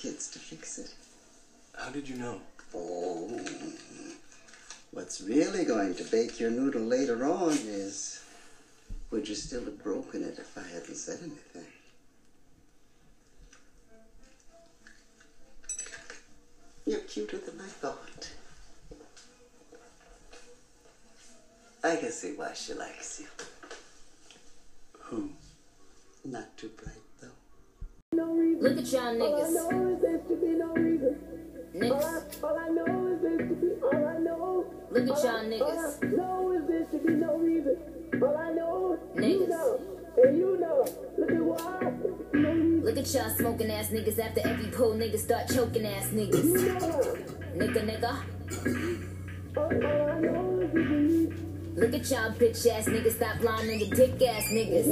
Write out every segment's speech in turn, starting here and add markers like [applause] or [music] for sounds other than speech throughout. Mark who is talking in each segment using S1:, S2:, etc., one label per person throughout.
S1: kids to fix it.
S2: How did you know?
S1: Oh. What's really going to bake your noodle later on is would you still have broken it if I hadn't said anything? You're cuter than I thought. I can see why she likes you.
S2: Who?
S1: Not too bright.
S3: Look at y'all niggas. Niggas.
S4: All I know is this to be all I know.
S3: Look at y'all niggas.
S4: No is this to be no reason. All I know, you
S3: Niggas.
S4: know, and you know. Look at why. No reason.
S3: Look at y'all smoking ass niggas after every pull niggas start choking ass niggas. Nigga, nigga.
S4: All, all I know is this to be.
S3: Look at y'all bitch ass niggas stop lying nigga dick ass niggas.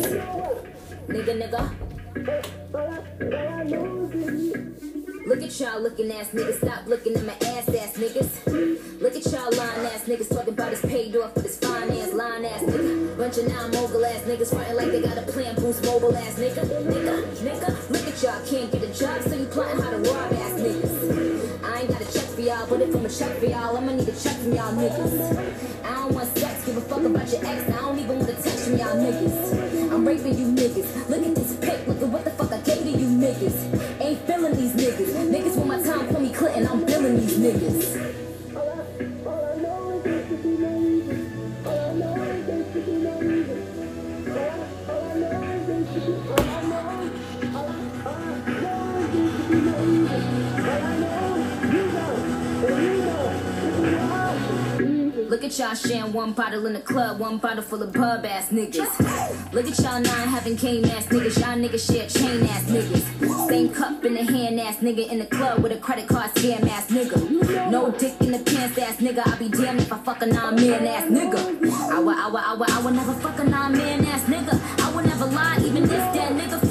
S3: Nigga, nigga.
S4: All all know is to be.
S3: Look at y'all looking ass niggas stop looking at my ass ass niggas. Look at y'all lying ass niggas talking about his paid off with his finance line ass nigga. Bunch of non mogul ass niggas frontin' like they got a plan boost mobile ass nigga. Nigga, nigga. Look at y'all can't get a job so you plotting how to rob ass niggas. I ain't got a check for y'all, but if I'm a check for y'all, I'ma need a check from y'all niggas. I don't want sex, give a fuck about your ex. I don't even want a text from y'all niggas. I'm raping you niggas. Look at this pic, look at what niggas. Ain't feeling these niggas. Niggas want my time, call me Clinton, I'm billing these niggas.
S4: At
S3: y'all sharing one bottle in the club, one bottle full of pub ass niggas. Look at y'all nine having cane ass niggas, y'all niggas share chain ass niggas. Same cup in the hand ass nigga in the club with a credit card scam ass nigga. No dick in the pants ass nigga, I be damned if I fuck a nine man ass nigga. I will, I would, I would, I would never fuck a nine man ass nigga. I will never lie, even if that nigga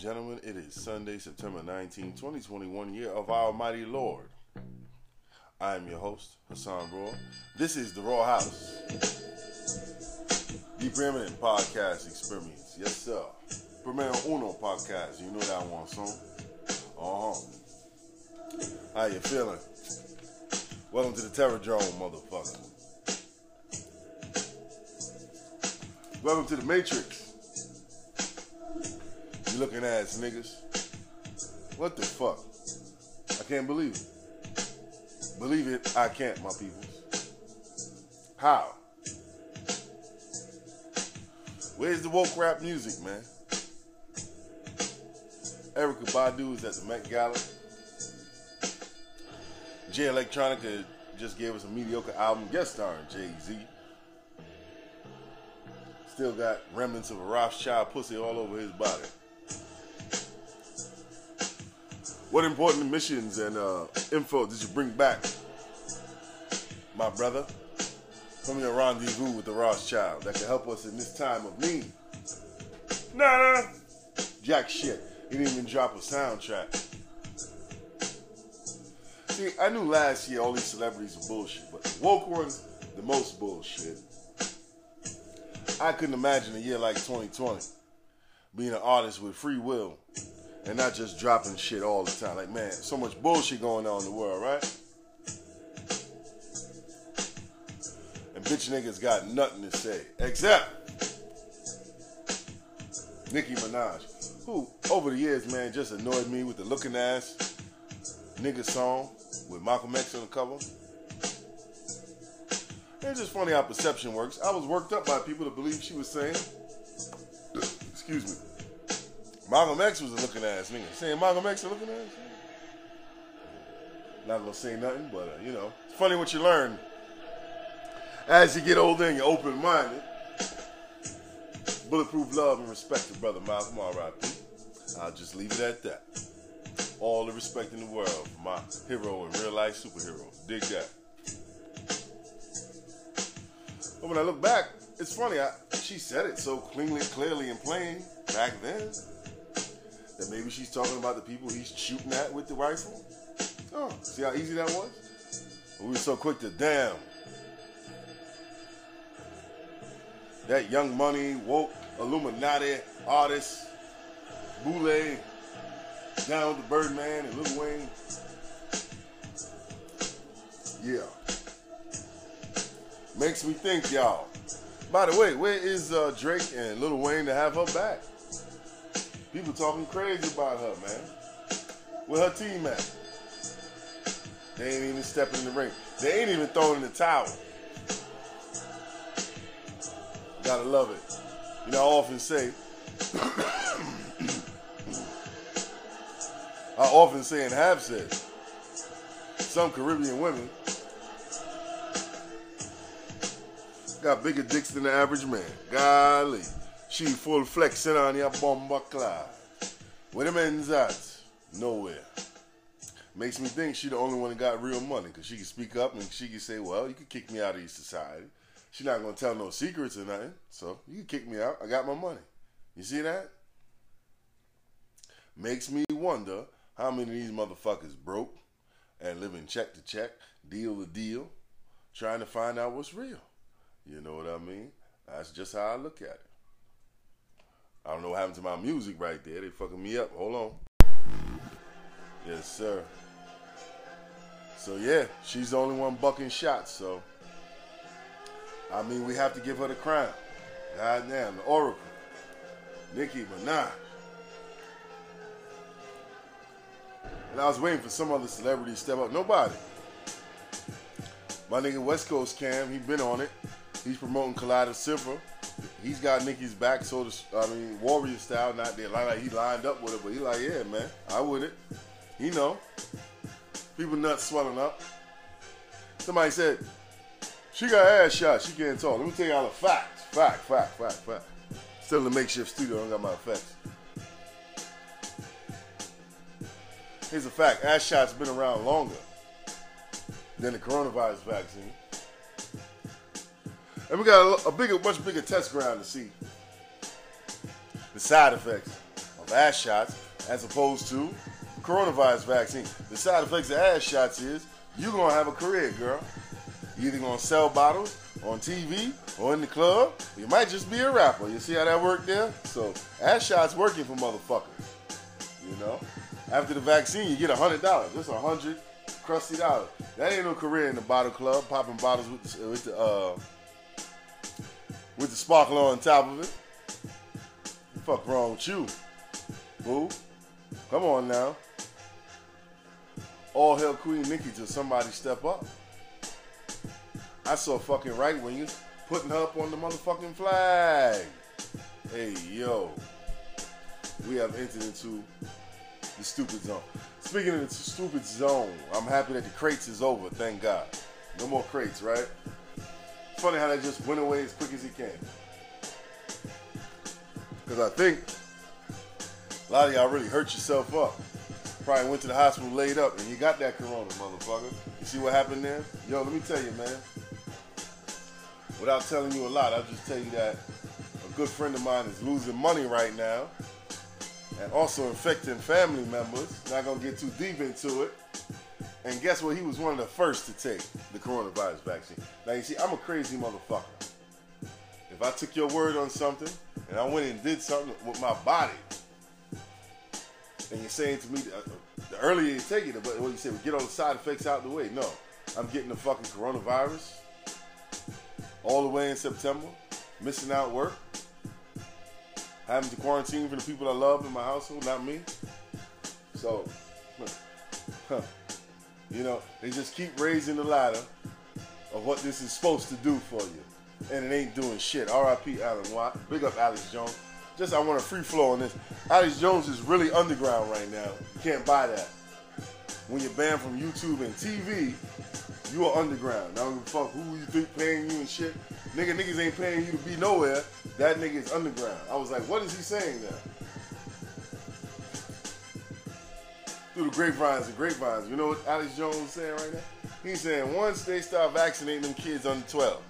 S5: gentlemen, it is Sunday, September 19, 2021, year of our mighty Lord. I am your host, Hassan Raw. This is The Rawhaus, the preeminent podcast experience. Yes, sir. Primero Uno podcast. You know that one song. Uh-huh. How you feeling? Welcome to the Terrordome, motherfucker. Welcome to the Matrix. Looking ass niggas. What the fuck? I can't believe it. Believe it, I can't, my people. How? Where's the woke rap music, man? Erykah Badu is at the Met Gala. Jay Electronica just gave us a mediocre album, guest starring Jay Z. Still got remnants of a Rothschild pussy all over his body. What important missions and uh, info did you bring back, my brother, from your rendezvous with the Rothschild that can help us in this time of need? Nah, nah. Jack shit. He didn't even drop a soundtrack. See, I knew last year all these celebrities were bullshit, but the woke ones, the most bullshit. I couldn't imagine a year like 2020 being an artist with free will and not just dropping shit all the time. Like, man, so much bullshit going on in the world, right? And bitch niggas got nothing to say except Nicki Minaj, who over the years, man, just annoyed me with the looking ass nigga song with Malcolm X on the cover. It's just funny how perception works. I was worked up by people to believe she was saying, excuse me, Malcolm X was a looking ass nigga. Saying Malcolm X a looking ass nigga. Not gonna say nothing, but uh, you know, it's funny what you learn as you get older and you're open minded. Bulletproof love and respect to brother Malcolm R.I.P. I'll just leave it at that. All the respect in the world for my hero and real life superhero. Dig that. But when I look back, it's funny. I, she said it so cleanly, clearly, and plain back then that maybe she's talking about the people he's shooting at with the rifle. Oh, see how easy that was? We were so quick to damn. That young money, woke, Illuminati artist, Boule, down with the Birdman and Lil Wayne. Yeah. Makes me think, y'all. By the way, where is uh, Drake and Lil Wayne to have her back? People talking crazy about her, man. Where her team at? They ain't even stepping in the ring. They ain't even throwing in the towel. Gotta love it. You know, I often say, [coughs] I often say and have said, some Caribbean women got bigger dicks than the average man. Golly. She full flexing on your bomba cloud. Where the men's at? Nowhere. Makes me think she the only one that got real money because she can speak up and she can say, well, you can kick me out of your society. She not gonna tell no secrets or nothing. So you can kick me out. I got my money. You see that? Makes me wonder how many of these motherfuckers broke and living check to check, deal to deal, trying to find out what's real. You know what I mean? That's just how I look at it. I don't know what happened to my music right there. They fucking me up. Hold on. Yes, sir. So yeah, she's the only one bucking shots. So I mean, we have to give her the crown. God damn, the Oracle, Nicki Minaj. And I was waiting for some other celebrity to step up. Nobody. My nigga West Coast Cam, he been on it. He's promoting Colloidal Silver. He's got Nicki's back, so to, I mean, Warrior style, not there. Like he lined up with it, but he like, yeah, man, I with it. He know. People nuts swelling up. Somebody said, she got ass shot. She can't talk. Let me tell y'all the facts. Fact, fact, fact, fact. Still in the makeshift studio. I don't got my effects. Here's a fact. Ass shots been around longer than the coronavirus vaccine. And we got a, a bigger, much bigger test ground to see the side effects of ass shots as opposed to coronavirus vaccine. The side effects of ass shots is you're gonna have a career, girl. You either gonna sell bottles on TV or in the club. You might just be a rapper. You see how that worked there? So ass shots working for motherfuckers. You know, after the vaccine, you get a hundred dollars. Just a hundred crusty dollars. That ain't no career in the bottle club, popping bottles with with the uh, with the sparkler on top of it. The fuck wrong with you, boo? Come on now. All hell Queen Nicki till somebody step up. I saw fucking right wingers putting her up on the motherfucking flag. Hey yo, we have entered into the stupid zone. Speaking of the stupid zone, I'm happy that the crates is over. Thank God. No more crates, right? Funny how that just went away as quick as he came. Because I think a lot of y'all really hurt yourself up. Probably went to the hospital laid up and you got that corona, motherfucker. You see what happened there? Yo, let me tell you, man. Without telling you a lot, I'll just tell you that a good friend of mine is losing money right now and also infecting family members. Not gonna get too deep into it. And guess what? He was one of the first to take the coronavirus vaccine. Now you see, I'm a crazy motherfucker. If I took your word on something and I went and did something with my body, and you're saying to me, uh, the earlier you take it, but what you say, we get all the side effects out of the way. No, I'm getting the fucking coronavirus. all the way in September, missing out work, having to quarantine for the people I love in my household, not me. So, you know, they just keep raising the ladder of what this is supposed to do for you. And it ain't doing shit. R.I.P. Alan Watt. Big up Alex Jones. Just I want a free flow on this. Alex Jones is really underground right now. You can't buy that. When you're banned from YouTube and TV, you are underground. I don't give a fuck who you think paying you and shit. Nigga, niggas ain't paying you to be nowhere. That nigga is underground. I was like, what is he saying now? Through the grapevines and grapevines. You know what Alex Jones is saying right now? He's saying once they start vaccinating them kids under 12.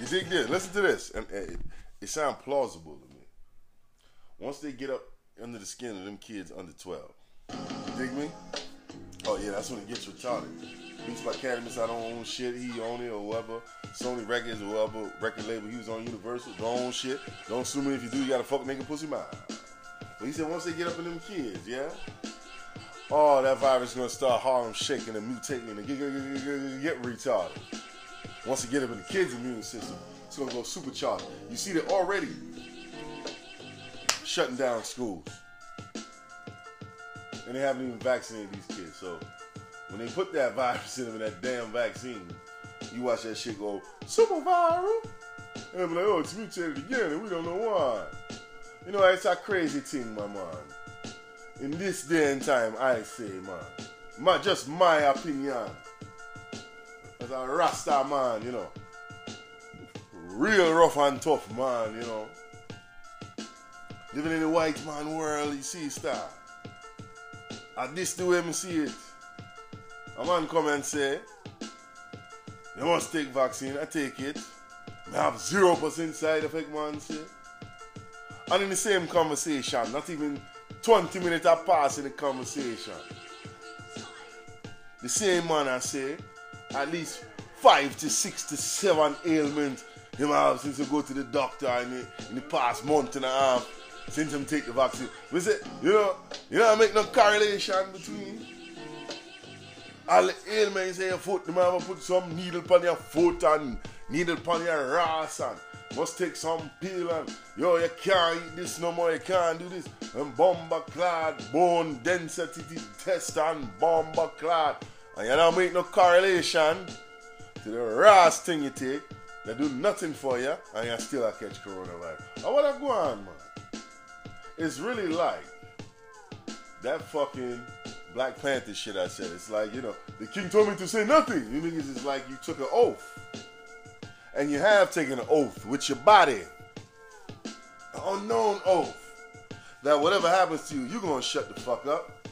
S5: You dig this? Listen to this. And it, it sounds plausible to me. Once they get up under the skin of them kids under 12. You dig me? Oh yeah, that's when it gets retarded. Beats by Cannabis, I don't own shit. He own it or whoever. Sony Records or whatever record label he was on Universal. Don't own shit. Don't sue me if you do. You gotta fuck nigga pussy mouth. But he said once they get up in them kids, yeah. Oh, that virus is gonna start Harlem shaking and mutating and get, get, get, get retarded. Once it get up in the kids' immune system, it's gonna go supercharged. You see, they're already shutting down schools and they haven't even vaccinated these kids. So when they put that [laughs] virus in them in that damn vaccine, you watch that shit go super viral, and be like, oh, it's mutated again, and we don't know why. You know, it's a crazy thing, my man. In this day and time, I say, man, my just my opinion as a Rasta man, you know, real rough and tough man, you know. Living in the white man world, you see, star. At this the way me see it. A man come and say, you must take vaccine, I take it. I have 0% side effect, man say. And in the same conversation, not even 20 minutes have passed in the conversation. The same man I say, at least five to six to seven ailments him have since he go to the doctor in the, in the past month and a half since him take the vaccine. We say, you know, you know, I make no correlation between all the ailments in your foot. The man put some needle on your foot and needle on your ass and must take some pill and yo, you can't eat this no more, you can't do this. And bomber clad, bone density test and bomber clad. And you don't make no correlation to the last thing you take They do nothing for you and you still catch coronavirus. I wanna go on, man. It's really like that fucking Black Panther shit I said. It's like, you know, the king told me to say nothing. You niggas is like you took an oath. And you have taken an oath with your body. An unknown oath. That whatever happens to you, you're gonna shut the fuck up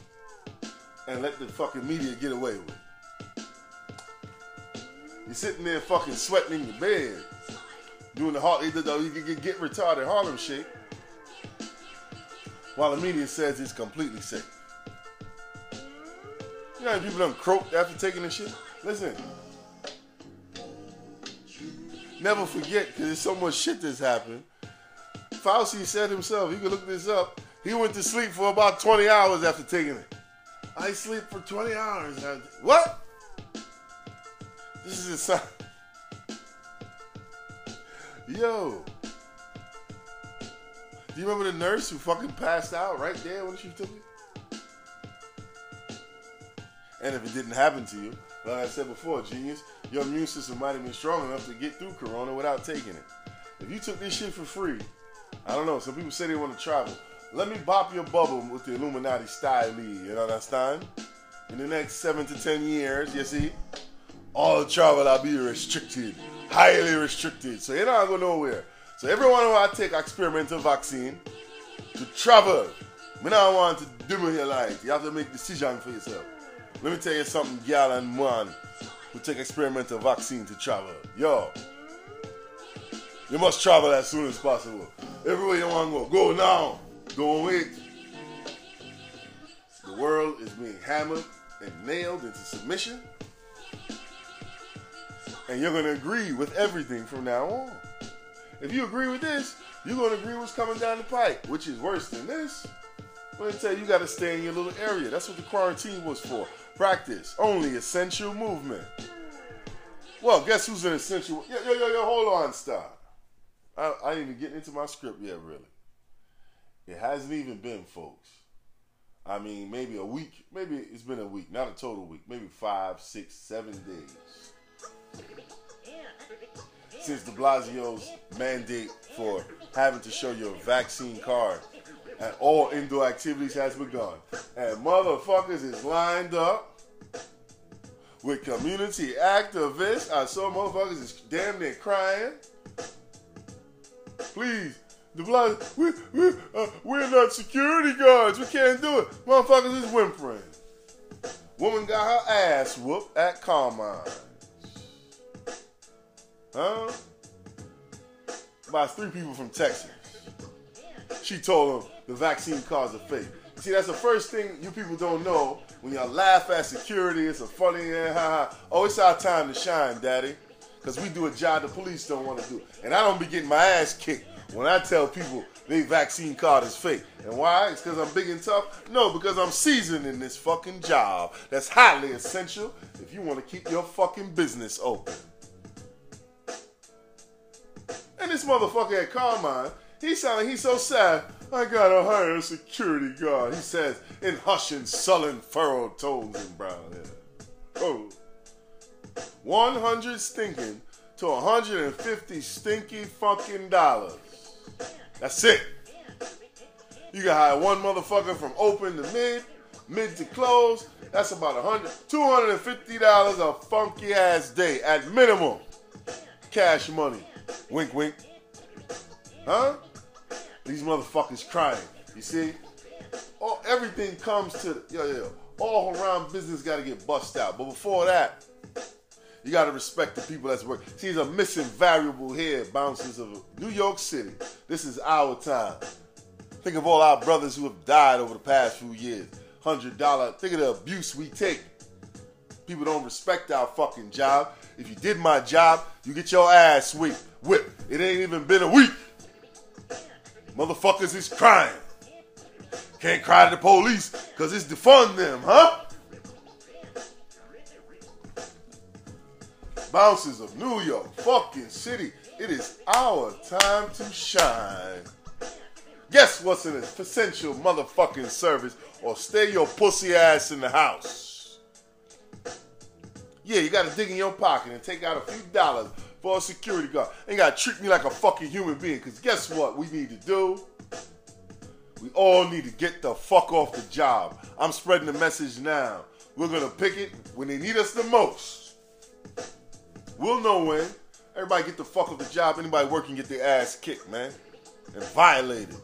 S5: and let the fucking media get away with it. You're sitting there fucking sweating in your bed, doing the heart, you get, get retarded Harlem shake, while the media says it's completely safe. You know people done croaked after taking this shit? Listen, never forget, because there's so much shit that's happened. Fauci said himself, you can look this up, he went to sleep for about 20 hours after taking it. I sleep for 20 hours. After. What? This is a sign. Yo. Do you remember the nurse who fucking passed out right there when she took it? And if it didn't happen to you, like I said before, genius, your immune system might have been strong enough to get through Corona without taking it. If you took this shit for free, I don't know. Some people say they want to travel. Let me bop your bubble with the Illuminati style, you understand? In the next seven to ten years, you see, all travel I'll be restricted, highly restricted. So you're not going nowhere. So everyone who I take experimental vaccine to travel, me not want to dim your light. You have to make decision for yourself. Let me tell you something, gal and man who take experimental vaccine to travel. Yo, you must travel as soon as possible. Everywhere you want to go, go now. Don't wait. The world is being hammered and nailed into submission. And you're going to agree with everything from now on. If you agree with this, you're going to agree with what's coming down the pipe, which is worse than this. I'm going to tell you, you got to stay in your little area. That's what the quarantine was for. Practice only essential movement. Well, guess who's an essential? Yo, yo, yo, yo, hold on, stop. I, I ain't even getting into my script yet, really. It hasn't even been, folks. I mean, maybe a week. Maybe it's been a week, not a total week. Maybe five, six, seven days since De Blasio's mandate for having to show your vaccine card at all indoor activities has begun. And motherfuckers is lined up with community activists. I saw motherfuckers is damn near crying. Please, de Blasio, we, we, uh, we're not security guards. We can't do it. Motherfuckers is whimpering. Woman got her ass whooped at Carmine. Huh? By three people from Texas. She told them the vaccine cards are fake. See, that's the first thing you people don't know when y'all laugh at security. It's a funny, eh, ha ha. Oh, it's our time to shine, daddy. Because we do a job the police don't want to do. And I don't be getting my ass kicked when I tell people their vaccine card is fake. And why? It's because I'm big and tough? No, because I'm seasoned in this fucking job. That's highly essential if you want to keep your fucking business open. And this motherfucker at Carmine, he sounded he's so sad. I gotta hire a security guard. He says in hushing, sullen, furrowed tones and brown hair. Oh. 100 stinking to 150 stinky fucking dollars. That's it. You can hire one motherfucker from open to mid, mid to close. That's about 100, $250 a funky ass day at minimum. Cash money. Wink, wink. Huh? These motherfuckers crying. You see? Oh, everything comes to yo yo. All around business got to get bust out. But before that, you got to respect the people that's working. See, a missing variable here, bouncers of New York City. This is our time. Think of all our brothers who have died over the past few years. Hundred dollar. Think of the abuse we take. People don't respect our fucking job. If you did my job, you get your ass whipped. Whipped. It ain't even been a week. Motherfuckers is crying. Can't cry to the police because it's defund them, huh? Bouncers of New York fucking city. It is our time to shine. Guess what's an essential motherfucking service or stay your pussy ass in the house? Yeah, you gotta dig in your pocket and take out a few dollars for a security guard. Ain't gotta treat me like a fucking human being, cause guess what we need to do? We all need to get the fuck off the job. I'm spreading the message now. We're gonna pick it when they need us the most. We'll know when. Everybody get the fuck off the job. Anybody working get their ass kicked, man. And violated.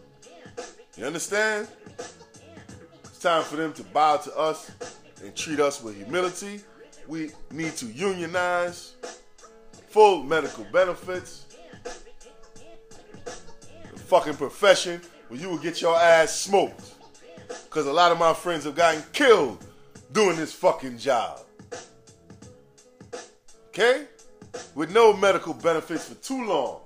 S5: You understand? It's time for them to bow to us and treat us with humility. We need to unionize, full medical benefits, the fucking profession where you will get your ass smoked. Because a lot of my friends have gotten killed doing this fucking job. Okay? With no medical benefits for too long.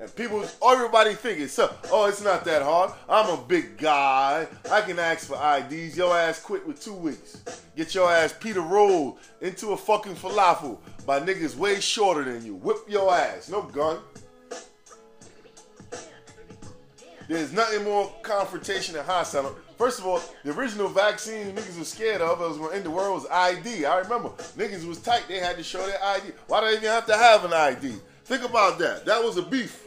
S5: And people, everybody thinking, so, oh, it's not that hard. I'm a big guy. I can ask for IDs. Your ass quit with two weeks. Get your ass Peter rolled into a fucking falafel by niggas way shorter than you. Whip your ass. No gun. There's nothing more confrontation than hostile. First of all, the original vaccine niggas was scared of, was to end the world, was ID. I remember. Niggas was tight. They had to show their ID. Why do they even have to have an ID? Think about that. That was a beef.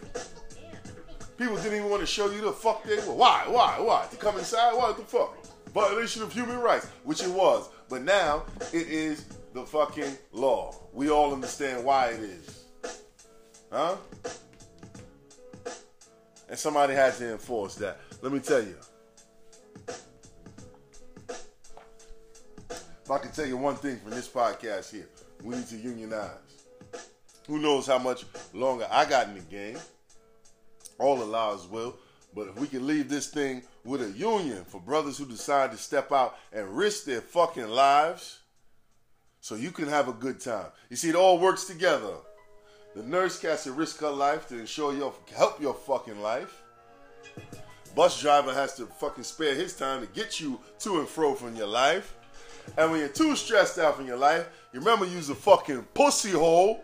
S5: People didn't even want to show you the fuck they were. Why? Why? Why? To come inside? What the fuck? Violation of human rights, which it was. But now it is the fucking law. We all understand why it is. Huh? And somebody has to enforce that. Let me tell you. If I can tell you one thing from this podcast here, we need to unionize. Who knows how much longer I got in the game? All the laws will. But if we can leave this thing with a union for brothers who decide to step out and risk their fucking lives so you can have a good time. You see, it all works together. The nurse has to risk her life to ensure your help your fucking life. Bus driver has to fucking spare his time to get you to and fro from your life. And when you're too stressed out in your life, you remember use a fucking pussy hole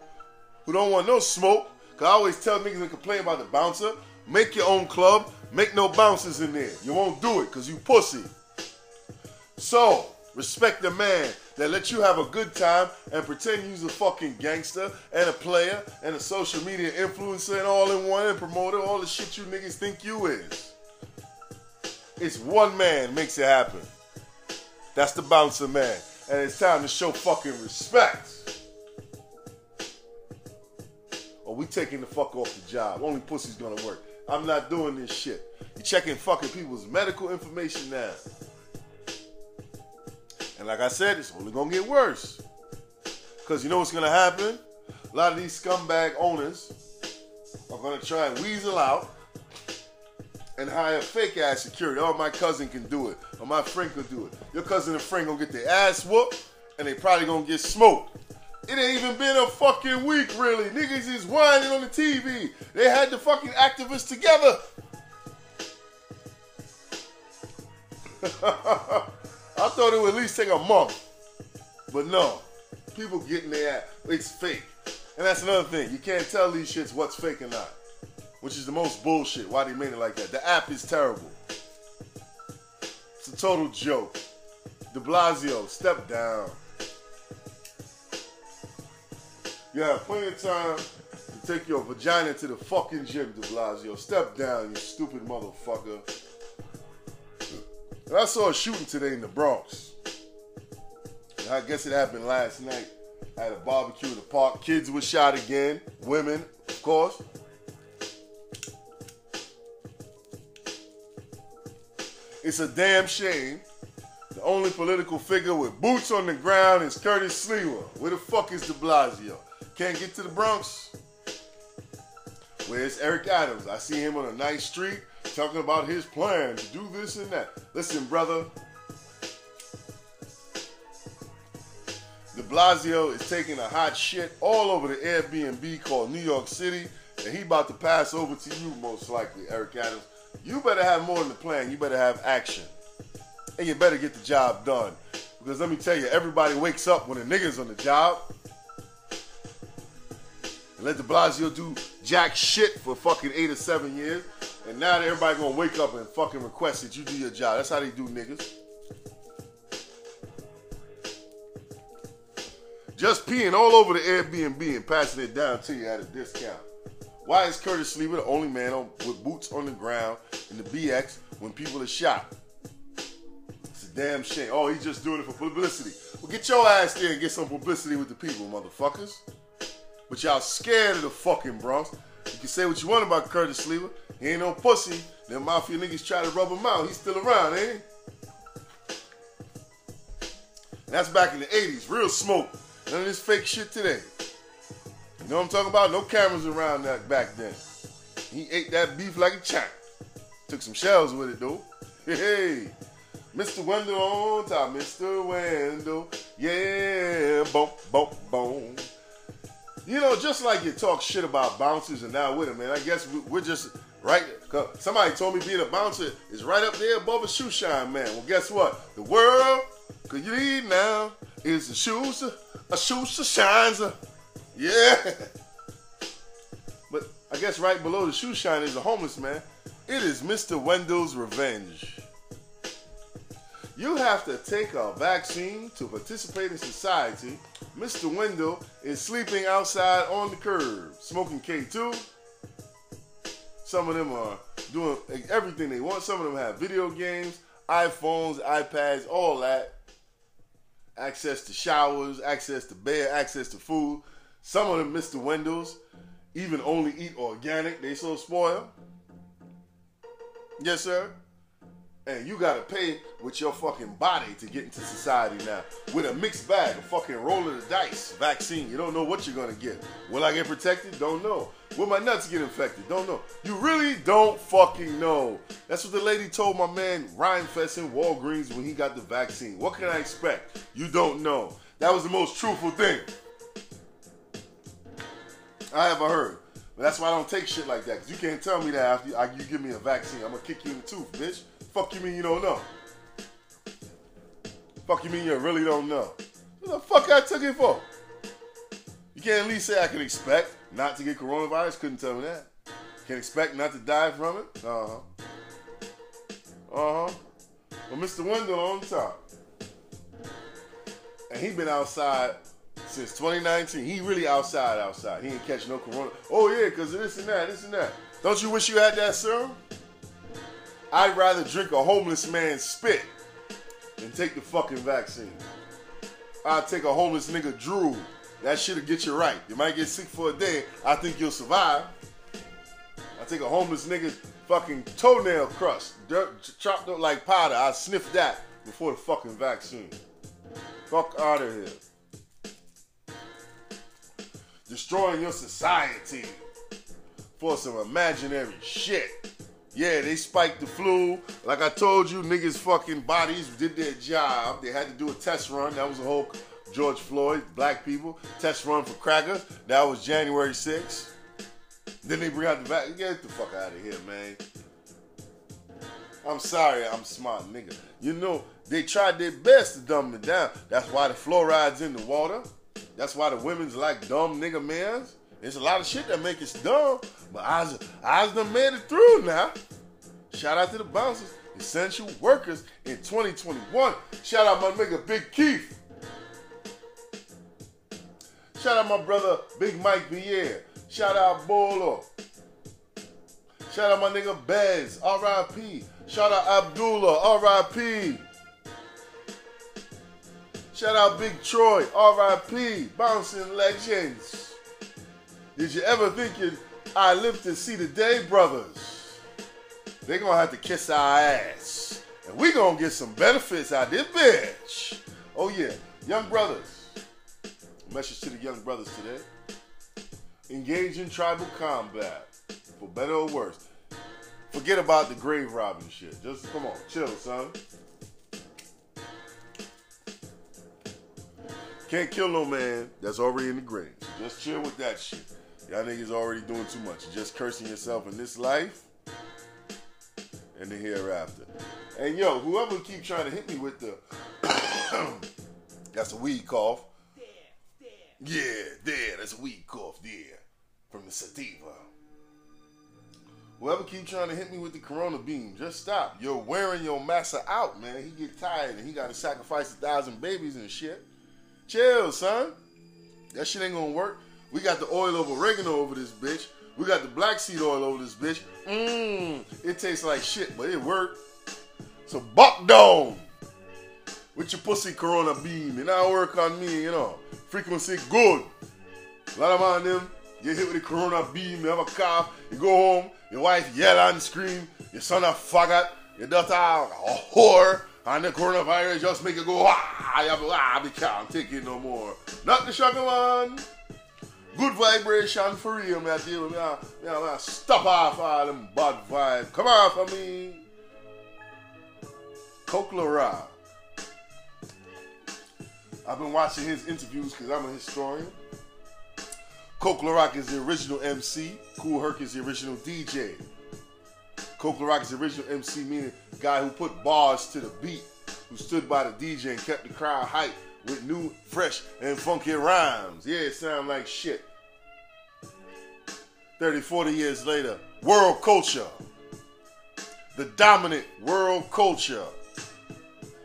S5: who don't want no smoke. Cause I always tell niggas that complain about the bouncer, make your own club, make no bouncers in there. You won't do it cause you pussy. So, respect the man that let you have a good time and pretend you's a fucking gangster and a player and a social media influencer and all in one and promoter, all the shit you niggas think you is. It's one man makes it happen. That's the bouncer man. And it's time to show fucking respect. Or we taking the fuck off the job. Only pussy's gonna work. I'm not doing this shit. You checking fucking people's medical information now. And like I said, it's only gonna get worse. Cause you know what's gonna happen? A lot of these scumbag owners are gonna try and weasel out and hire fake ass security. Oh, my cousin can do it, or my friend could do it. Your cousin and friend gonna get their ass whooped, and they probably gonna get smoked. It ain't even been a fucking week, really. Niggas is whining on the TV. They had the fucking activists together. [laughs] I thought it would at least take a month. But no. People getting their. It's fake. And that's another thing. You can't tell these shits what's fake or not. Which is the most bullshit. Why they made it like that. The app is terrible. It's a total joke. De Blasio, step down. You have plenty of time to take your vagina to the fucking gym, De Blasio. Step down, you stupid motherfucker. And I saw a shooting today in the Bronx. And I guess it happened last night at a barbecue in the park. Kids were shot again. Women, of course. It's a damn shame. The only political figure with boots on the ground is Curtis Sliwa. Where the fuck is de Blasio? Can't get to the Bronx? Where's Eric Adams? I see him on a nice street talking about his plan to do this and that. Listen, brother. De Blasio is taking a hot shit all over the Airbnb called New York City, and he about to pass over to you most likely, Eric Adams. You better have more than the plan. You better have action. And you better get the job done. Because let me tell you, everybody wakes up when a nigga's on the job. And let de Blasio do jack shit for fucking eight or seven years. And now everybody gonna wake up and fucking request that you do your job. That's how they do niggas. Just peeing all over the Airbnb and passing it down to you at a discount. Why is Curtis Sliwa the only man on, with boots on the ground in the BX when people are shot? It's a damn shame. Oh, he's just doing it for publicity. Well, get your ass there and get some publicity with the people, motherfuckers. But y'all scared of the fucking Bronx. You can say what you want about Curtis Sliwa. He ain't no pussy. Them mafia niggas try to rub him out. He's still around, ain't he? That's back in the 80s. Real smoke. None of this fake shit today. You know what I'm talking about? No cameras around that back then. He ate that beef like a champ. Took some shells with it though. Hey, hey. Mr. Wendal on top, Mr. Wendal. Yeah, boom, boom, boom. You know, just like you talk shit about bouncers and now with them, man. I guess we- we're just right. Somebody told me being a bouncer is right up there above a shoe shine, man. Well, guess what? The world could you need now is a shoes, a shoes shines. Yeah. But I guess right below the shoe shine is a homeless man. It is Mr. Wendal's revenge. You have to take a vaccine to participate in society. Mr. Wendal is sleeping outside on the curb, smoking K2. Some of them are doing everything they want. Some of them have video games, iPhones, iPads, all that. Access to showers, access to bed, access to food. Some of them, Mr. Wendal's, even only eat organic. They so spoiled. Yes, sir. And you gotta pay with your fucking body to get into society now. With a mixed bag, a fucking roll of the dice vaccine. You don't know what you're gonna get. Will I get protected? Don't know. Will my nuts get infected? Don't know. You really don't fucking know. That's what the lady told my man Ryan Fest in Walgreens when he got the vaccine. What can I expect? You don't know. That was the most truthful thing I ever heard. But that's why I don't take shit like that. Cause you can't tell me that after you, I- you give me a vaccine, I'm gonna kick you in the tooth, bitch. Fuck you mean you don't know? Fuck you mean you really don't know? What the fuck I took it for? You can't at least say I can expect not to get coronavirus. Couldn't tell me that. Can expect not to die from it. Uh huh. Uh huh. Well, Mr. Wendal on top, and he been outside since 2019. He really outside, outside. He ain't catch no corona. Oh yeah, cause of this and that, this and that. Don't you wish you had that serum? I'd rather drink a homeless man's spit than take the fucking vaccine. I'd take a homeless nigga drool. That shit'll get you right. You might get sick for a day. I think you'll survive. I take a homeless nigga's fucking toenail crust, dirt, chopped up like powder. I sniff that before the fucking vaccine. Fuck out of here. Destroying your society for some imaginary shit. Yeah, they spiked the flu. Like I told you, niggas' fucking bodies did their job. They had to do a test run. That was a whole George Floyd, black people, test run for crackers. That was January 6th. Then they bring out the vaccine. Get the fuck out of here, man. I'm sorry, I'm smart nigga. You know, they tried their best to dumb it down. That's why the fluoride's in the water. That's why the women's like dumb nigga mans. There's a lot of shit that make us dumb, but Oz, Oz done made it through now. Shout out to the bouncers, essential workers in 2021. Shout out my nigga Big Keith. Shout out my brother Big Mike Pierre. Shout out Bolo. Shout out my nigga Bez, R.I.P. Shout out Abdullah, R.I.P. Shout out Big Troy, R.I.P. Bouncing Legends. Did you ever think you'd I live to see the day, brothers? They're gonna have to kiss our ass. And we gonna get some benefits out of this bitch. Oh yeah, young brothers. Message to the young brothers today. Engage in tribal combat. For better or worse. Forget about the grave robbing shit. Just come on, chill, son. Can't kill no man that's already in the grave. So just chill with that shit. Y'all niggas already doing too much. Just cursing yourself in this life and the hereafter. And yo, whoever keep trying to hit me with the [coughs] that's a weed cough. Yeah, there, that's a weed cough there. From the sativa. Whoever keep trying to hit me with the corona beam, just stop. You're wearing your massa out, man. He get tired and he gotta sacrifice a thousand babies and shit. Chill, son. That shit ain't gonna work. We got the oil of oregano over this bitch. We got the black seed oil over this bitch. Mmm, it tastes like shit, but it worked. So buck down with your pussy corona beam. And now work on me, you know. Frequency good. A lot of man them get hit with the corona beam, you have a cough, you go home, your wife yell and scream, your son a faggot, your daughter a whore, and the coronavirus just make you go, ah, you have, ah, we can't take it no more. Not the sugar man. Good vibration for real, man. With me. ah, me, man. Stop off all them bad vibes. Come on for me. Coke Lara. I've been watching his interviews because I'm a historian. Coke LaRock is the original MC. Kool Herc is the original DJ. Coke LaRock is the original MC, meaning guy who put bars to the beat, who stood by the DJ and kept the crowd hyped with new, fresh, and funky rhymes. Yeah, it sound like shit. 30, 40 years later, world culture. The dominant world culture.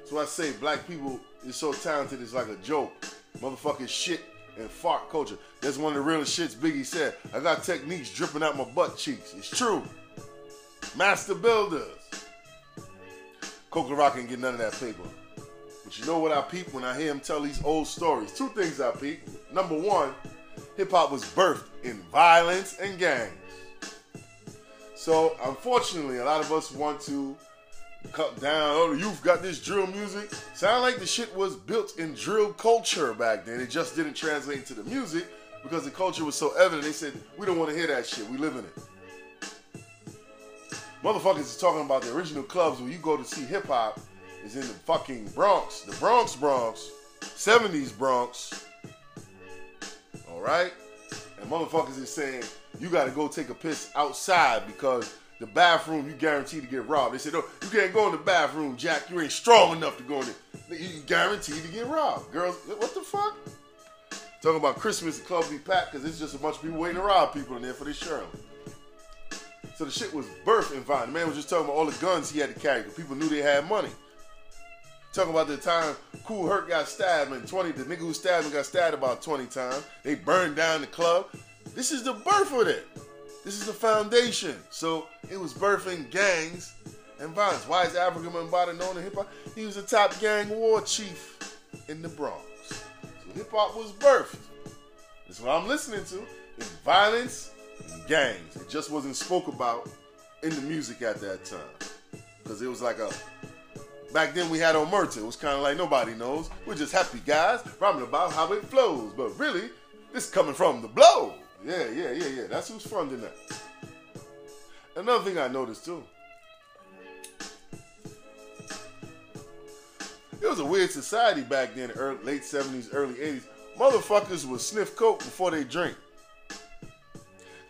S5: So I say black people is so talented, it's like a joke. Motherfucking shit and fart culture. That's one of the realest shits Biggie said. I got techniques dripping out my butt cheeks. It's true. Master builders. Coke LaRock ain't get none of that paper. But you know what I peep when I hear him tell these old stories? Two things I peep. Number one, hip hop was birthed in violence and gangs. So unfortunately, a lot of us want to cut down. Oh, the youth got this drill music. Sound like the shit was built in drill culture back then. It just didn't translate into the music because the culture was so evident. They said we don't want to hear that shit. We live in it. Motherfuckers is talking about the original clubs where you go to see hip hop is in the fucking Bronx, the Bronx, Bronx, 70s Bronx. Right, and motherfuckers is saying you got to go take a piss outside because the bathroom, you guaranteed to get robbed. They said, "Oh, you can't go in the bathroom, Jack. You ain't strong enough to go in there. You guaranteed to get robbed." Girls, what the fuck? Talking about Christmas, the club be packed because it's just a bunch of people waiting to rob people in there for this Shirley. So the shit was birth in Vine. The man was just talking about all the guns he had to carry because people knew they had money. Talking about the time Kool Herc got stabbed and 20, the nigga who stabbed him got stabbed about 20 times. They burned down the club. This is the birth of it. This is the foundation. So it was birthing gangs and violence. Why is Afrika Bambaataa known in hip hop? He was a top gang war chief in the Bronx. So hip hop was birthed. That's what I'm listening to. It's violence and gangs. It just wasn't spoke about in the music at that time. Because it was like a Back then we had Omerta. It was kind of like nobody knows. We're just happy guys rapping about how it flows. But really, this is coming from the blow. Yeah, yeah, yeah, yeah. That's who's funding that. Another thing I noticed too. It was a weird society back then, early, late 70s, early 80s. Motherfuckers would sniff coke before they drink.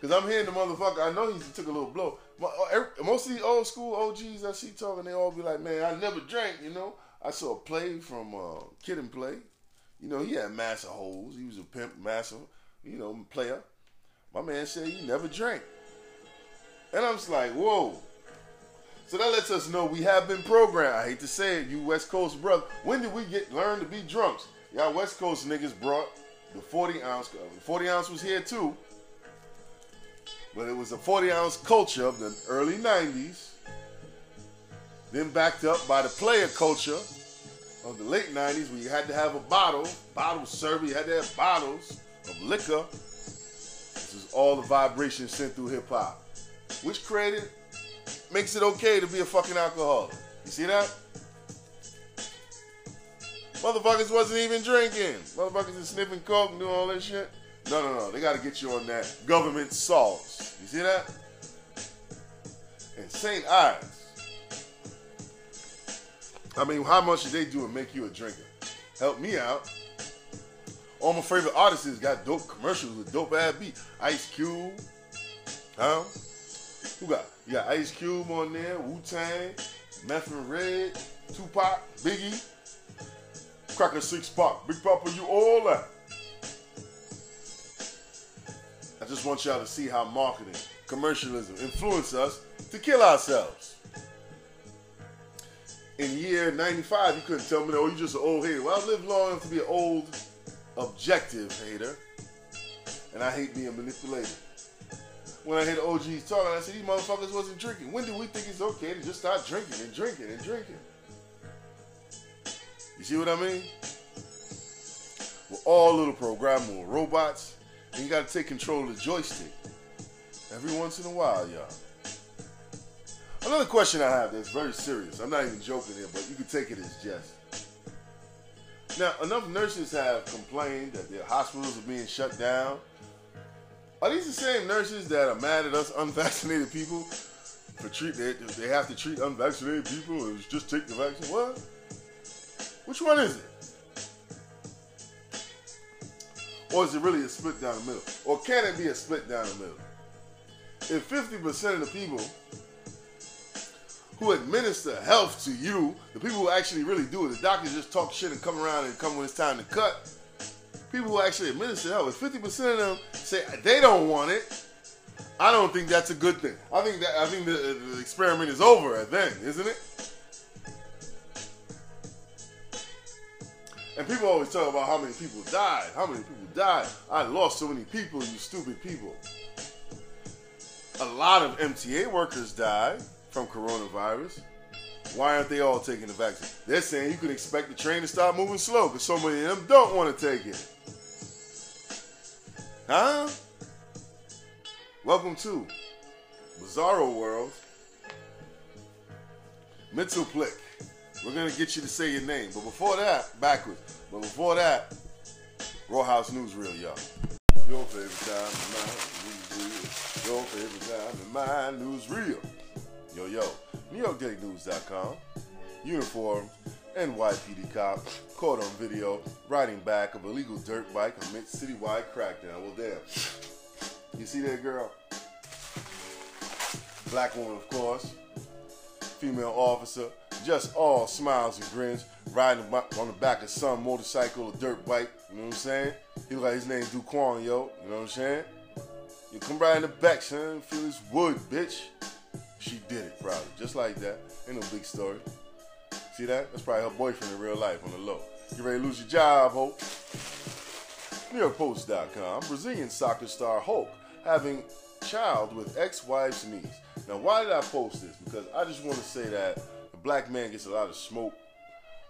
S5: Because I'm hearing the motherfucker, I know he took a little blow. Uh, Most of the old school OGs I see talking, they all be like, man, I never drank, you know. I saw a play from uh, Kid and Play. You know, he had massive holes. He was a pimp, massive, you know, player. My man said he never drank. And I'm just like, whoa. So that lets us know we have been programmed. I hate to say it, you West Coast brother. When did we get learn to be drunks? Y'all West Coast niggas brought the 40 ounce. uh, 40 ounce was here too. But it was a 40 ounce culture of the early 90s. Then backed up by the player culture of the late 90s where you had to have a bottle, bottle server, you had to have bottles of liquor. This is all the vibration sent through hip hop. Which created, makes it okay to be a fucking alcoholic. You see that? Motherfuckers wasn't even drinking. Motherfuckers is sniffing coke and doing all that shit. No, no, no. They got to get you on that government sauce. You see that? And St. Ides. I mean, how much did they do to make you a drinker? Help me out. All my favorite artists got dope commercials with dope ass beat. Ice Cube. Huh? Who got? You got Ice Cube on there, Wu Tang, Meth and Red, Tupac, Biggie, Cracker Six Pac, Big Papa, you all that. I just want y'all to see how marketing, commercialism influence us to kill ourselves. In year 95, you couldn't tell me, oh, you're just an old hater. Well, I lived long enough to be an old, objective hater. And I hate being manipulated. When I the OGs talking, I said, these motherfuckers wasn't drinking. When do we think it's okay to just start drinking and drinking and drinking? You see what I mean? We're all little programmable robots, and you gotta take control of the joystick. Every once in a while, y'all. Another question I have that's very serious. I'm not even joking here, but you can take it as jest. Now, enough nurses have complained that their hospitals are being shut down. Are these the same nurses that are mad at us unvaccinated people for treat they, they have to treat unvaccinated people and just take the vaccine? What? Which one is it? Or is it really a split down the middle? Or can it be a split down the middle? If 50% of the people who administer health to you, the people who actually really do it, the doctors just talk shit and come around and come when it's time to cut. People who actually administer health, if 50% of them say they don't want it, I don't think that's a good thing. I think that I think the, the experiment is over then, isn't it? And people always talk about how many people died. How many people died? I lost so many people, you stupid people. A lot of MTA workers died from coronavirus. Why aren't they all taking the vaccine? They're saying you can expect the train to stop moving slow because so many of them don't want to take it. Huh? Welcome to Bizarro World. Mental Plick. We're gonna get you to say your name, but before that, backwards. But before that, Rawhaus Newsreel, y'all. Your favorite time in my newsreel. Your favorite time in my newsreel. Yo, yo. NewYorkDailyNews.com. Uniform. NYPD cop caught on video riding back of illegal dirt bike amidst citywide crackdown. Well, damn. You see that girl? Black woman, of course. Female officer. Just all smiles and grins. Riding on the back of some motorcycle or dirt bike. You know what I'm saying? He look like his name Duquan, yo. You know what I'm saying? You come right in the back, son. Feel this wood, bitch. She did it, probably. Just like that. Ain't no big story. See that? That's probably her boyfriend in real life on the low. You ready to lose your job, Hope? NewYorkPost.com. Brazilian soccer star Hulk having child with ex-wife's niece. Now, why did I post this? Because I just want to say that black man gets a lot of smoke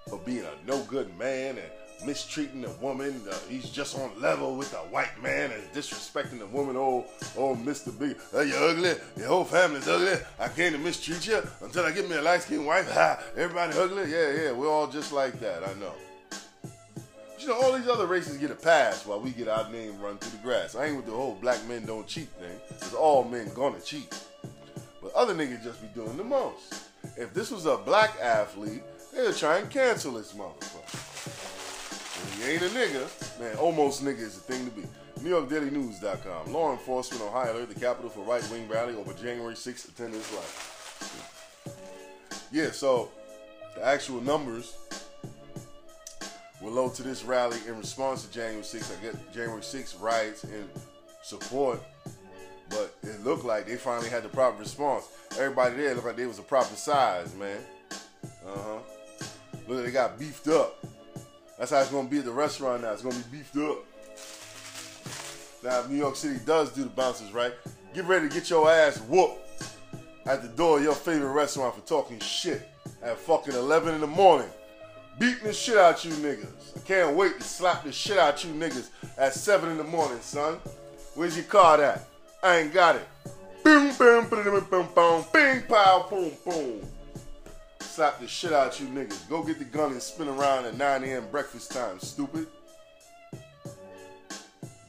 S5: for being a no-good man and mistreating a woman. Uh, he's just on level with a white man and disrespecting the woman. Oh, oh, Mr. Big, oh, you're ugly. Your whole family's ugly. I came to mistreat you until I get me a light-skinned wife. Ha, everybody ugly. Yeah, yeah, we're all just like that. I know. But you know, all these other races get a pass while we get our name run through the grass. I ain't with the whole black men don't cheat thing, because all men gonna cheat. But other niggas just be doing the most. If this was a black athlete, they'd try and cancel this motherfucker. When he ain't a nigga, man, almost nigga is the thing to be. NewYorkDailyNews.com. Law enforcement on alert, the capital for right wing rally over January 6th attendance life. Yeah, so the actual numbers were low to this rally in response to January 6th. I get January 6th riots in support, but it looked like they finally had the proper response. Everybody there looked like they was a proper size, man. Uh huh. Look, they got beefed up. That's how it's gonna be at the restaurant now. It's gonna be beefed up. Now, if New York City does do the bouncers right, get ready to get your ass whooped at the door of your favorite restaurant for talking shit at fucking 11 in the morning. Beating the shit out you niggas. I can't wait to slap the shit out you niggas at 7 in the morning, son. Where's your card at? I ain't got it. Boom, boom, boom, boom, boom, bing, pow, boom, boom. Slap the shit out you niggas. Go get the gun and spin around at 9 a.m. breakfast time, stupid.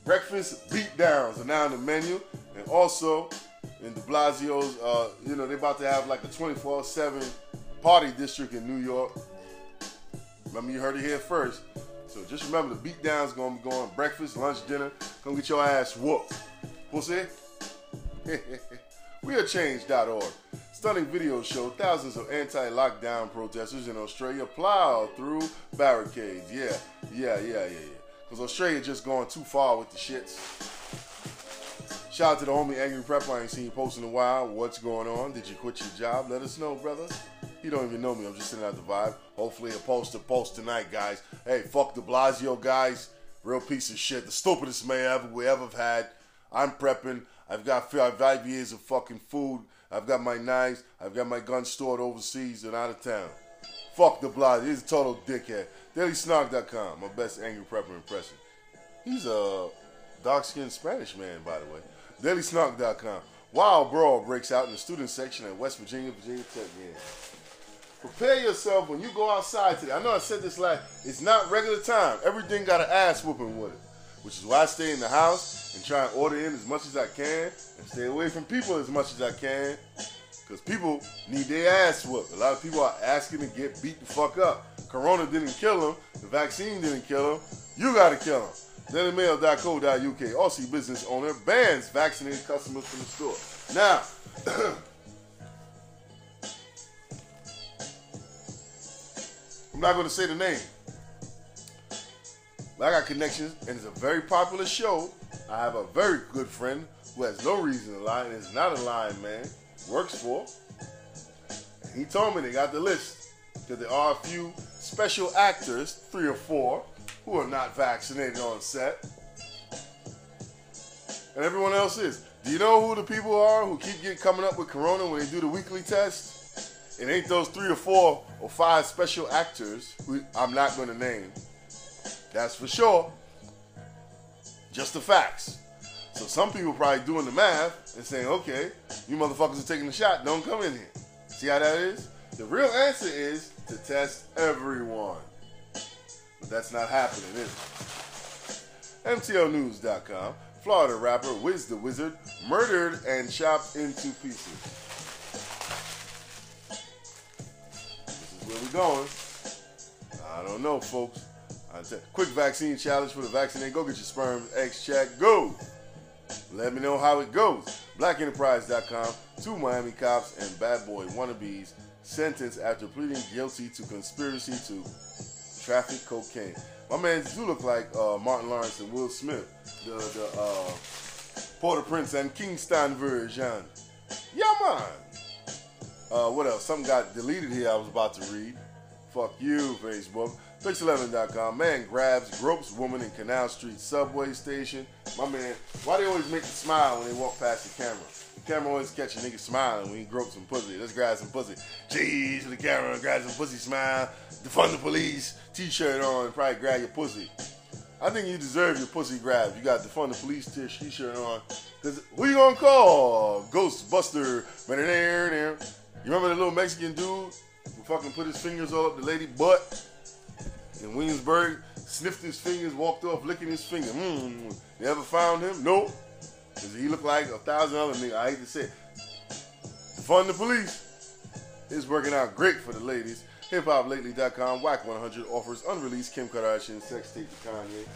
S5: Breakfast beatdowns are now on the menu. And also, in de Blasio's, uh, you know, they about to have like a 24-7 party district in New York. Remember, you heard it here first. So just remember, the beatdown's gonna be going breakfast, lunch, dinner. Come get your ass whooped. Pussy. [laughs] WeAreChange.org. Stunning video show thousands of anti-lockdown protesters in Australia plow through barricades. Yeah, yeah, yeah, yeah, yeah. Because Australia just going too far with the shits. Shout out to the homie Angry Prepper. I ain't seen you post in a while. What's going on? Did you quit your job? Let us know, brother. You don't even know me. I'm just sending out the vibe. Hopefully a post to post tonight, guys. Hey, fuck de Blasio, guys. Real piece of shit. The stupidest man ever we ever had. I'm prepping. I've got five years of fucking food. I've got my knives. I've got my guns stored overseas and out of town. Fuck de Blasio. He's a total dickhead. DailySnark.com. My best angry prepper impression. He's a dark-skinned Spanish man, by the way. DailySnark.com. Wild brawl breaks out in the student section at West Virginia, Virginia Tech. Yeah. Prepare yourself when you go outside today. I know I said this last. It's not regular time. Everything got an ass whooping with it, which is why I stay in the house and try and order in as much as I can and stay away from people as much as I can. Because people need their ass whooped. A lot of people are asking to get beat the fuck up. Corona didn't kill them. The vaccine didn't kill them. You got to kill them. DailyMail.co.uk. Aussie business owner bans vaccinated customers from the store. Now, [coughs] I'm not to say the name. But I got connections, and it's a very popular show. I have a very good friend who has no reason to lie and is not a lying man. Works for. And he told me they got the list because there are a few special actors, three or four, who are not vaccinated on set. And everyone else is. Do you know who the people are who keep getting coming up with corona when they do the weekly test? It ain't those three or four or five special actors who I'm not going to name. That's for sure. Just the facts. So some people probably doing the math and saying, okay, you motherfuckers are taking the shot, don't come in here. See how that is? The real answer is to test everyone. But that's not happening, is it? MTONews.com. Florida rapper Wiz the Wizard murdered and chopped into pieces. This is where we're going. I don't know, folks. I tell- Quick vaccine challenge for the vaccinated. Go get your sperm, eggs check. Go. Let me know how it goes. BlackEnterprise.com. Two Miami cops and bad boy wannabes sentenced after pleading guilty to conspiracy to traffic cocaine. My man do look like uh, Martin Lawrence and Will Smith, the the uh, Port-au-Prince and Kingston version. Yeah, man. Uh, what else? Something got deleted here. I was about to read. Fuck you, Facebook. Pix11.com. Man grabs, gropes woman in Canal Street subway station. My man, why they always make you smile when they walk past the camera? The camera always catch a nigga smiling when he gropes some pussy. Let's grab some pussy. Jeez, the camera, grab some pussy, smile. Defund the police, t-shirt on, probably grab your pussy. I think you deserve your pussy grab. You got defund the police t-shirt on. Cause who you gonna call? Ghostbuster. You remember the little Mexican dude who fucking put his fingers all up the lady butt? In Williamsburg, sniffed his fingers, walked off licking his finger. Mm. You ever found him? Nope. Because he looked like a thousand other niggas. I hate to say it. Fund the police. It's working out great for the ladies. HipHopLately.com, Wack 100 offers unreleased Kim Kardashian sex tape to Kanye.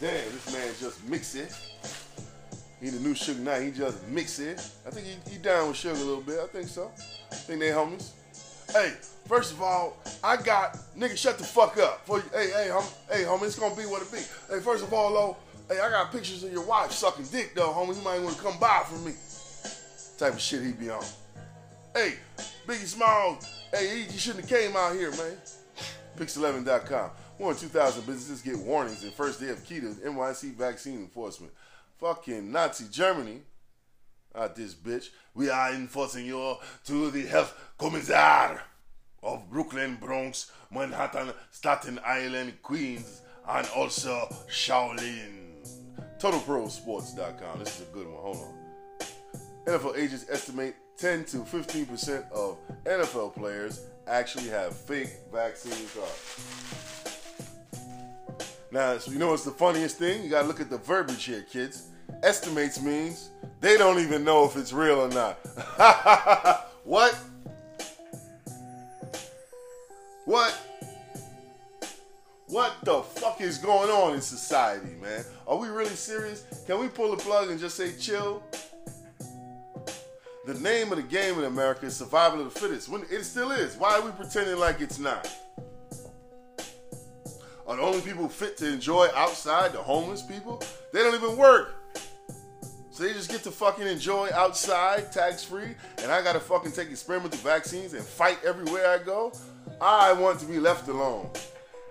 S5: Damn, this man just mix it. He the new Suge Knight. He just mix it. I think he, he down with Suge a little bit. I think so. I think they homies. Hey, First of all, I got nigga shut the fuck up. For hey, hey, hom, hey, homie, it's gonna be what it be. Hey, first of all, though, hey, I got pictures of your wife sucking dick, though, homie. You might want to come by for me. Type of shit he be on. Hey, Biggie Smalls, hey, you shouldn't have came out here, man. Pix11.com. More than 2,000 businesses get warnings in first day of key to NYC vaccine enforcement. Fucking Nazi Germany. Out this bitch. We are enforcing you to the health commissar of Brooklyn, Bronx, Manhattan, Staten Island, Queens, and also Shaolin. TotalProSports.com. This is a good one. Hold on. NFL agents estimate 10 to 15% of NFL players actually have fake vaccine cards. Now, so you know what's the funniest thing? You gotta look at the verbiage here, kids. Estimates means they don't even know if it's real or not. [laughs] what? What? What the fuck is going on in society, man? Are we really serious? Can we pull the plug and just say chill? The name of the game in America is survival of the fittest. When it still is. Why are we pretending like it's not? Are the only people fit to enjoy outside the homeless people? They don't even work. So they just get to fucking enjoy outside, tax free, and I gotta fucking take experimental vaccines and fight everywhere I go? I want to be left alone.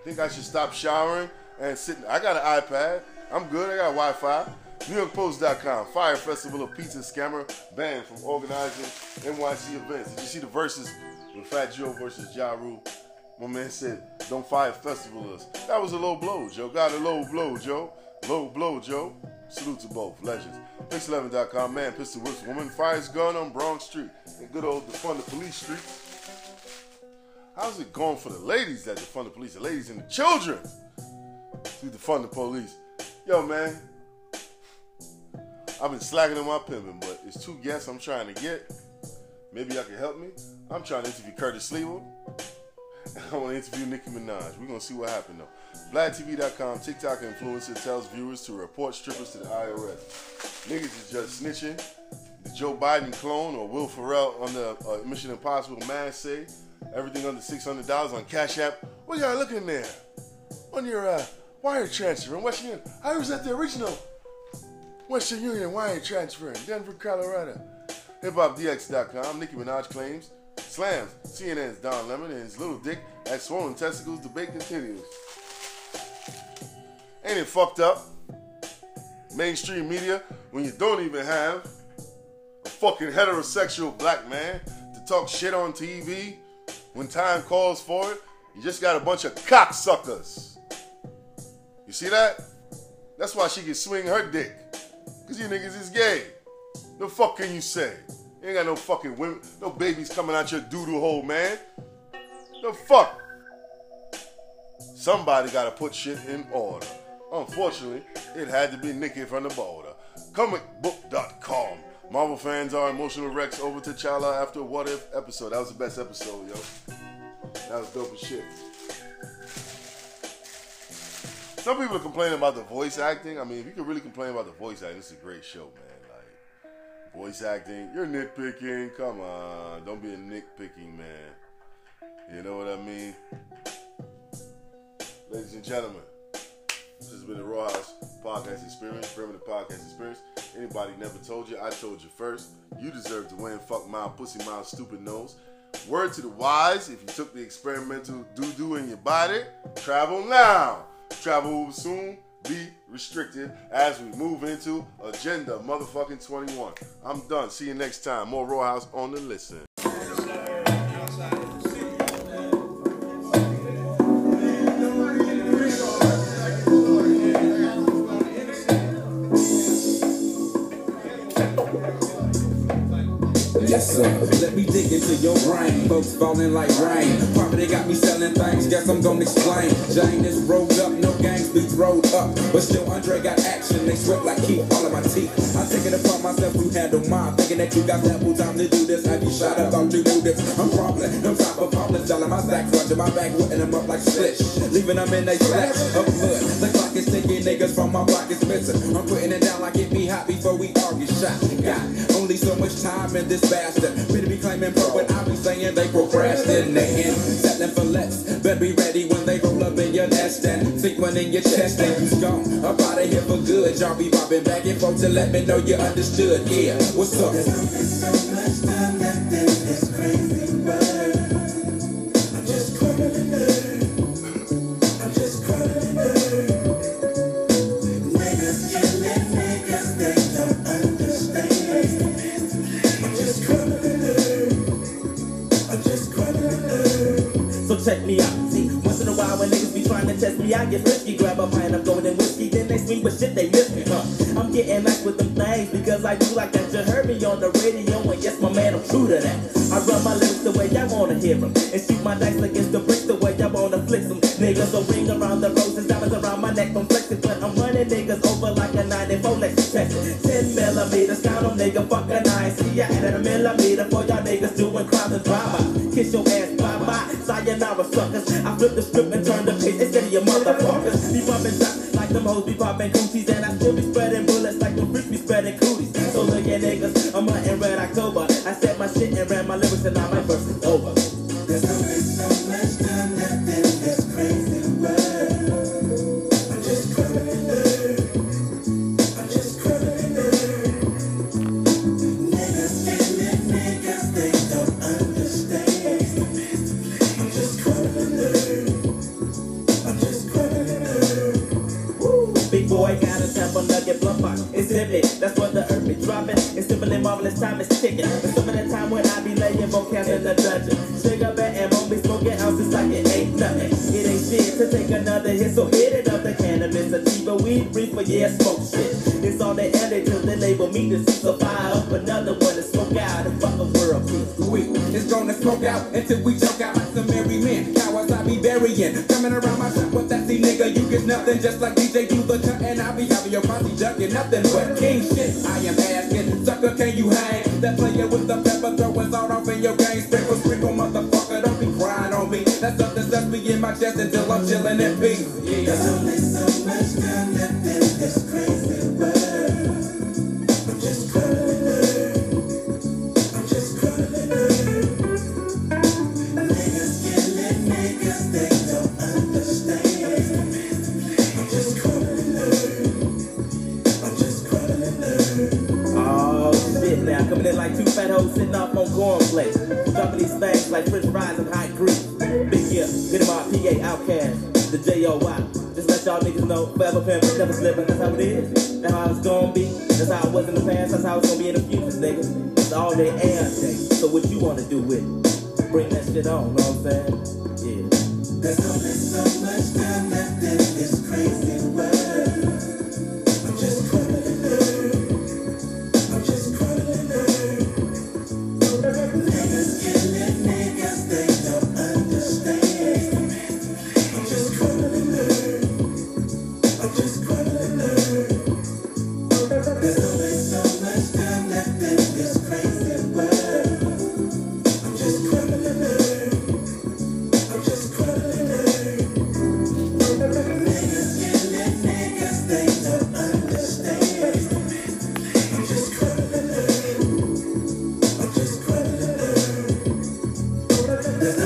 S5: Think I should stop showering and sitting. I got an iPad. I'm good. I got Wi-Fi. NewYorkPost.com. Fyre Festival of Pizza Scammer banned from organizing NYC events. Did you see the Verzuz with Fat Joe versus Ja Rule? My man said, "Don't fire festivals." That was a low blow, Joe. Got a low blow, Joe. Low blow, Joe. Salute to both legends. Pix11.com. Man, pistol whips woman fires gun on Bronx Street in good old defund the police street. How's it going for the ladies that defund the police? The ladies and the children who defund the police. Yo, man, I've been slacking on my pimping, but it's two guests I'm trying to get. Maybe y'all can help me. I'm trying to interview Curtis Sliwa. [laughs] I want to interview Nicki Minaj. We're gonna see what happened though. VladTV.com, TikTok influencer tells viewers to report strippers to the IRS. Niggas is just snitching. The Joe Biden clone or Will Ferrell on the uh, Mission Impossible mask say everything under six hundred dollars on Cash App. What got looking there? On your uh, wire transfer in Western Union. I was at the original Western Union wire transfer in Denver, Colorado. HipHopDX.com. Nicki Minaj claims slams CNN's Don Lemon and his little dick at swollen testicles. Debate continues. Ain't it fucked up? Mainstream media when you don't even have a fucking heterosexual black man to talk shit on TV when time calls for it. You just got a bunch of cocksuckers. You see that? That's why she can swing her dick. Cause you niggas is gay. The fuck can you say? You ain't got no fucking women, no babies coming out your doodle hole, man. The fuck? Somebody gotta put shit in order. Unfortunately, it had to be Nikki from the border. Comicbook.com. Marvel fans are emotional wrecks over T'Challa after What If episode. That was the best episode, yo. That was dope as shit. Some people are complaining about the voice acting. I mean, if you can really complain about the voice acting, this is a great show, man. Like voice acting, you're nitpicking. Come on, don't be a nitpicking man. You know what I mean? Ladies and gentlemen, this has been the Rawhaus Podcast Experience, Primitive Podcast Experience. Anybody never told you, I told you first. You deserve to win. Fuck my pussy mouth, stupid nose. Word to the wise, if you took the experimental doo-doo in your body, travel now. Travel will soon be restricted as we move into Agenda Motherfucking 21. I'm done. See you next time. More Rawhaus on the listen.
S6: Let me dig into your brain. Folks falling like rain. Property got me selling things. Guess I'm gonna explain. Jane is rolled up, no gangs be throwed up. But still, Andre got action. They sweat like keep all of my teeth. I take it upon myself to handle mine. Thinking that you got ample time to do this. Have you shot up? Thought you knew this. I'm crumbling. No top of homeless. Y'all my stack. Watching my back, whipping them up like slitch. Leaving them in they of blood. The clock is ticking. Niggas from my is missing. I'm putting it down like it be hot before we all get shot. Got only so much time in this bastard. Better be claiming pro when I be saying they procrastinating. Settling for less. Better be ready when they roll up in your nest and think one in your chest and you gone. Up out of here for good. Y'all be bobbing back and forth to let me know you understood. Yeah, what's up?
S7: So check me out. See, once in a while when niggas be trying to test me, I get frisky. Grab a pint of golden whiskey, then they sweet, but shit, they miss me, huh? I'm getting back with them things because I do like that. You heard me on the radio, and yes, my man, I'm true to that. I run my lyrics the way I wanna hear them, and shoot my dice against the bricks running niggas over like a 94 Lexus Texas. 10 millimeters, count them, nigga, fuck a nine. See, I added a millimeter for y'all niggas doing crime and drama. Kiss your ass, bye bye, sayonara suckers. I flip the script and turn the page instead of your motherfuckers. Be bumping shots like them hoes be popping coochies, and
S6: can you hang? That player with the pepper throwing salt off in your game. Sprinkle, sprinkle, motherfucker, don't be crying on me. That's something that's me in my chest until I'm chilling in peace. Yeah.